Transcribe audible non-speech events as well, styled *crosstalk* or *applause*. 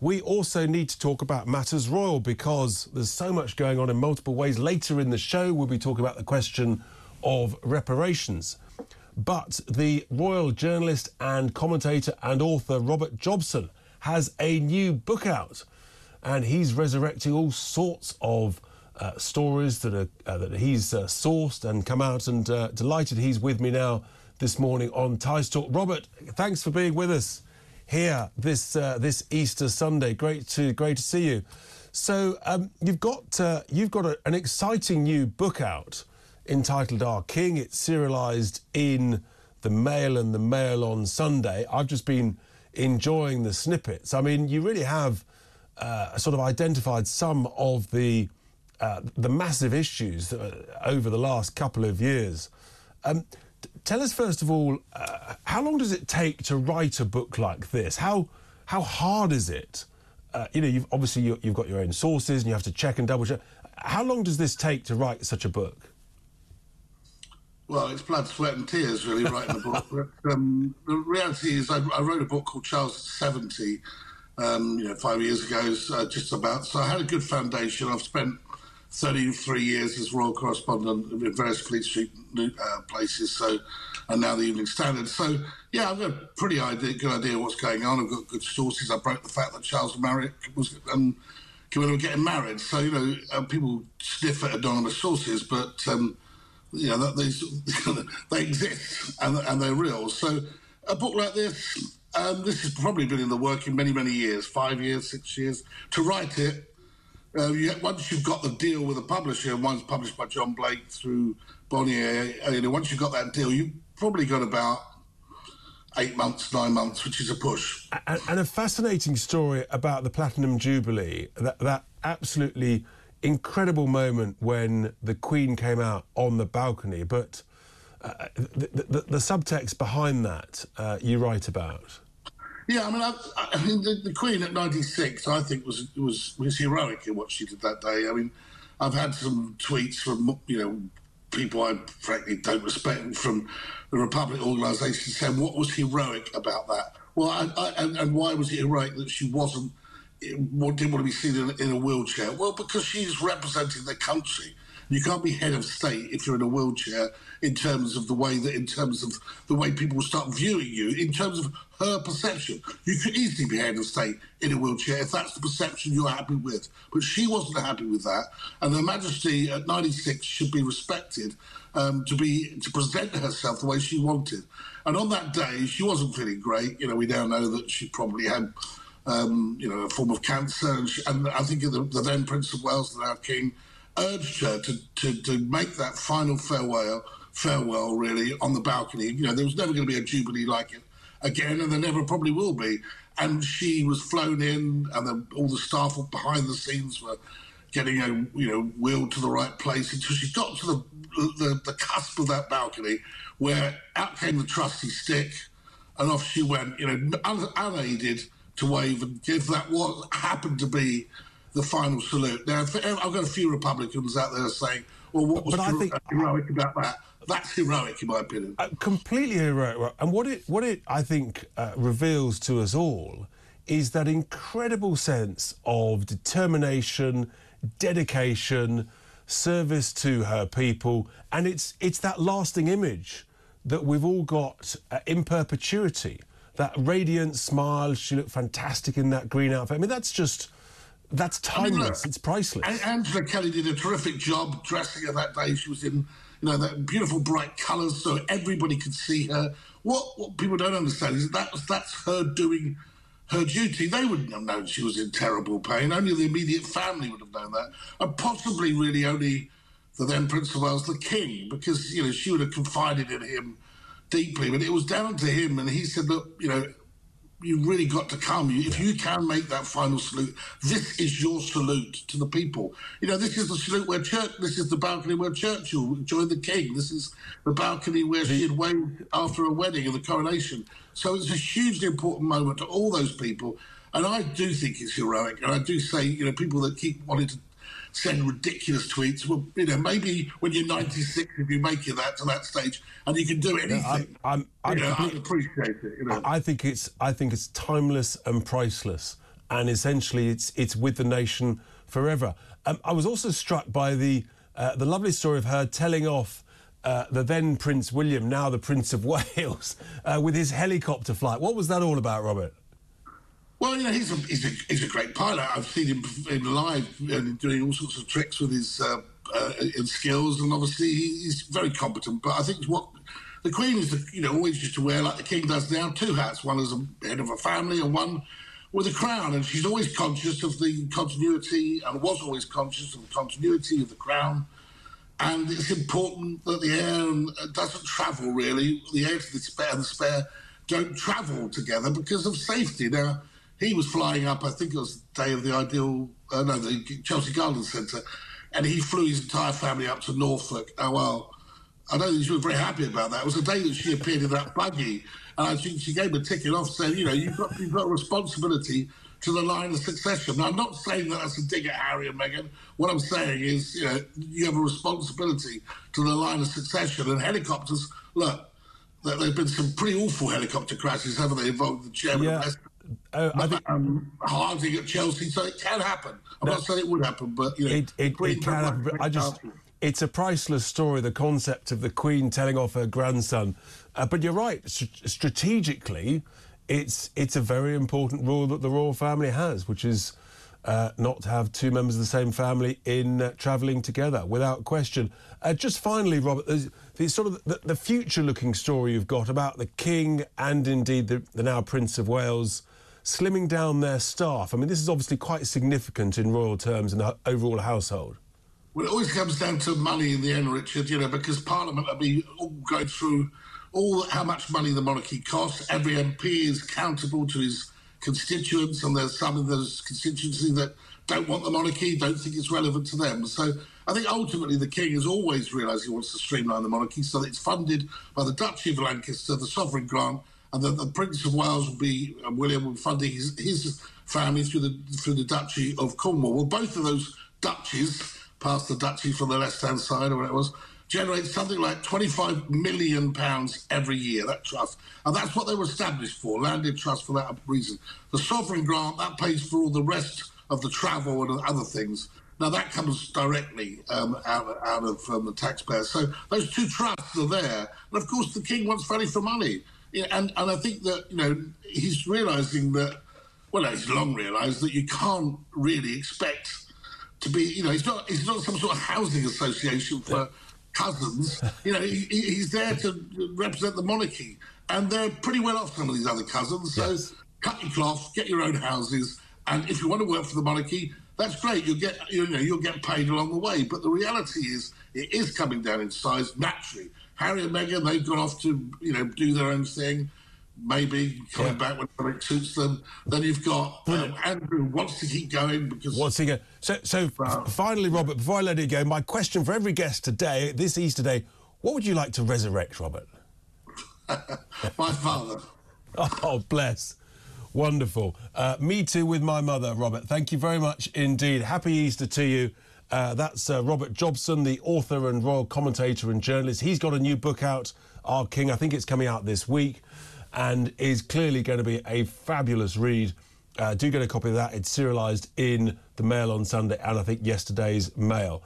we also need to talk about matters royal because there's so much going on in multiple ways. Later in the show, we'll be talking about the question of reparations. But the royal journalist and commentator and author Robert Jobson has a new book out, and he's resurrecting all sorts of uh, stories that are uh, that he's uh, sourced and come out. And uh, delighted he's with me now this morning on Tice Talk. Robert, thanks for being with us here this uh, this Easter Sunday. Great to great to see you. So um, you've got uh, you've got a, an exciting new book out entitled Our King. It's serialised in the Mail and the Mail on Sunday. I've just been enjoying the snippets. I mean, you really have uh, sort of identified some of the uh, the massive issues over the last couple of years. Um, tell us first of all, uh, how long does it take to write a book like this? How how hard is it? Uh, you know, you've obviously you, have got your own sources and you have to check and double check. How long does this take to write such a book? Well, it's blood, sweat, and tears, really, writing a book. But, um, the reality is, I, I, wrote a book called Charles 70, um, you know, five years ago, uh, just about. So I had a good foundation. I've spent 33 years as royal correspondent in various Fleet Street uh, places, so and now the Evening Standard. So yeah, I've got a pretty idea, good idea what's going on. I've got good sources. I broke the fact that Charles Marriott was um, were getting married. So you know, uh, people sniff at anonymous sources, but um, you know that these *laughs* they exist and, and they're real. So a book like this. Um, this has probably been in the working many, many years, five years, six years. To write it, uh, you, once you've got the deal with a publisher, and one's published by John Blake through Bonnier, uh, you know, once you've got that deal, you've probably got about eight months, nine months, which is a push. And, and a fascinating story about the Platinum Jubilee, that, that absolutely incredible moment when the Queen came out on the balcony. But uh, the, the, the, subtext behind that uh, you write about. Yeah, I mean, I, I the, the, Queen at ninety six, I think was was was heroic in what she did that day. I mean, I've had some tweets from you know people I frankly don't respect from the Republic organisation saying what was heroic about that. Well, I, and, and, why was it heroic that she wasn't didn't want to be seen in, in a wheelchair? Well, because she's representing the country you can't be head of state if you're in a wheelchair in terms of the way that, in terms of the way people start viewing you, in terms of her perception. You could easily be head of state in a wheelchair if that's the perception you're happy with. But she wasn't happy with that. And Her Majesty at 96 should be respected um, to be to present herself the way she wanted. And on that day, she wasn't feeling great. You know, we now know that she probably had. Um, you know, a form of cancer, and, she, and I think the, the, then Prince of Wales, the now King, urged her to, to, to make that final farewell, farewell really on the balcony. You know, there was never going to be a jubilee like it again, and there never probably will be. And she was flown in, and the, all the staff behind the scenes were getting a you know wheeled to the right place until she got to the, the the cusp of that balcony, where out came the trusty stick, and off she went. You know, unaided to wave and give that what happened to be the final salute. Now, I've got a few Republicans out there saying, well, what was but hero- think, heroic about that? That's heroic, in my opinion. Uh, completely heroic. And what it, what it I think, uh, reveals to us all is that incredible sense of determination, dedication, service to her people, and it's it's that lasting image that we've all got uh, in perpetuity. That radiant smile. She looked fantastic in that green outfit. I mean, that's just that's timeless. I mean, look, it's priceless. Angela Kelly did a terrific job dressing her that day. She was in, you know, that beautiful bright colours, so everybody could see her. What what people don't understand is that that's her doing her duty. They wouldn't have known she was in terrible pain. Only the immediate family would have known that, and possibly really only the then Prince of Wales, the King, because you know she would have confided in him deeply. But it was down to him, and he said, "Look, you know." You've really got to come. If you can make that final salute, this is your salute to the people. You know, this is the salute where Church. This is the balcony where Churchill joined the King. This is the balcony where she had waved after a wedding and the coronation. So it's a hugely important moment to all those people. And I do think it's heroic. And I do say, you know, people that keep wanting to send ridiculous tweets. Well, you know, maybe when you're 96, if you make it that to that stage, and you can do anything, yeah, I'm, I'm, you know, I appreciate it. You know? I think it's I think it's timeless and priceless. and essentially it's it's with the nation forever. Um, I was also struck by the uh, the lovely story of her telling off. Uh, the then Prince William, now the Prince of *laughs* Wales, uh, with his helicopter flight. What was that all about, Robert? Well, you know, he's a, he's a, he's a great pilot. I've seen him in live and doing all sorts of tricks with his uh, uh, skills, and obviously he's very competent. But I think what the Queen is, you know, always used to wear like the King does now, two hats: one as a head of a family, and one with a crown. And she's always conscious of the continuity, and was always conscious of the continuity of the crown. And it's important that the heir doesn't travel really. The heir to the spare and the spare don't travel together because of safety. Now he was flying up, I think it was the day of the ideal, uh, no, the Chelsea Garden Centre, and he flew his entire family up to Norfolk. Oh, well, I know she was very happy about that. It was the day that she appeared in that buggy, and I think she gave a ticket off saying, you know, you've got, you've got a responsibility to the line of succession. Now, I'm not saying that that's a dig at Harry and Meghan. What I'm saying is, you know, you have a responsibility to the line of succession. And helicopters, look, there have been some pretty awful helicopter crashes, haven't they, involved the chairman Yeah. of Uh, I think um, Harding at Chelsea, so it can happen. I'm not saying it would happen, but you know, it, it, it can happen. but I just, it's a priceless story. The concept of the Queen telling off her grandson. Uh, but you're right. St- strategically, it's it's a very important rule that the royal family has, which is uh, not to have two members of the same family in uh, travelling together, without question. Uh, just finally, Robert, the sort of the, the future-looking story you've got about the King and indeed the, the now Prince of Wales slimming down their staff. I mean, this is obviously quite significant in royal terms in the overall household. Well, it always comes down to money in the end, Richard. You know, because Parliament will be going through all how much money the monarchy costs. Every MP is accountable to his constituents, and there's some of those constituencies that don't want the monarchy, don't think it's relevant to them. So I think ultimately the king has always realised he wants to streamline the monarchy so that it's funded by the Duchy of Lancaster, the sovereign grant, and the Prince of Wales will be uh, William will be funding his, his family through the through the Duchy of Cornwall. Well, both of those duchies, past the Duchy from the left hand side or whatever it was, generate something like 25 million pounds every year, that trust. And that's what they were established for, landed trust for that reason. The sovereign grant, that pays for all the rest of the travel and other things. Now, that comes directly um, out, out of um, the taxpayer. So those two trusts are there. And of course, the king wants value for money. Yeah, and, and I think that, you know, he's realising that, well, he's long realised that you can't really expect to be, you know, he's not, he's not some sort of housing association for cousins. *laughs* You know, he, he's there to represent the monarchy. And they're pretty well off, some of these other cousins. So Yes. cut your cloth, get your own houses, and if you want to work for the monarchy, that's great. You'll get you know you'll get paid along the way. But the reality is, it is coming down in size naturally. Harry and Meghan, they've gone off to you know do their own thing. Maybe coming Yeah. back when it suits them. Then you've got um, Andrew wants to keep going because What's he going? So, so finally, Robert, before I let you go, my question for every guest today, this Easter Day, what would you like to resurrect, Robert? *laughs* my father. *laughs* Oh, bless. Wonderful. Uh, me too with my mother, Robert. Thank you very much indeed. Happy Easter to you. Uh, that's uh, Robert Jobson, the author and royal commentator and journalist. He's got a new book out, Our King. I think it's coming out this week and is clearly going to be a fabulous read. Uh, do get a copy of that. It's serialised in the Mail on Sunday and I think yesterday's Mail.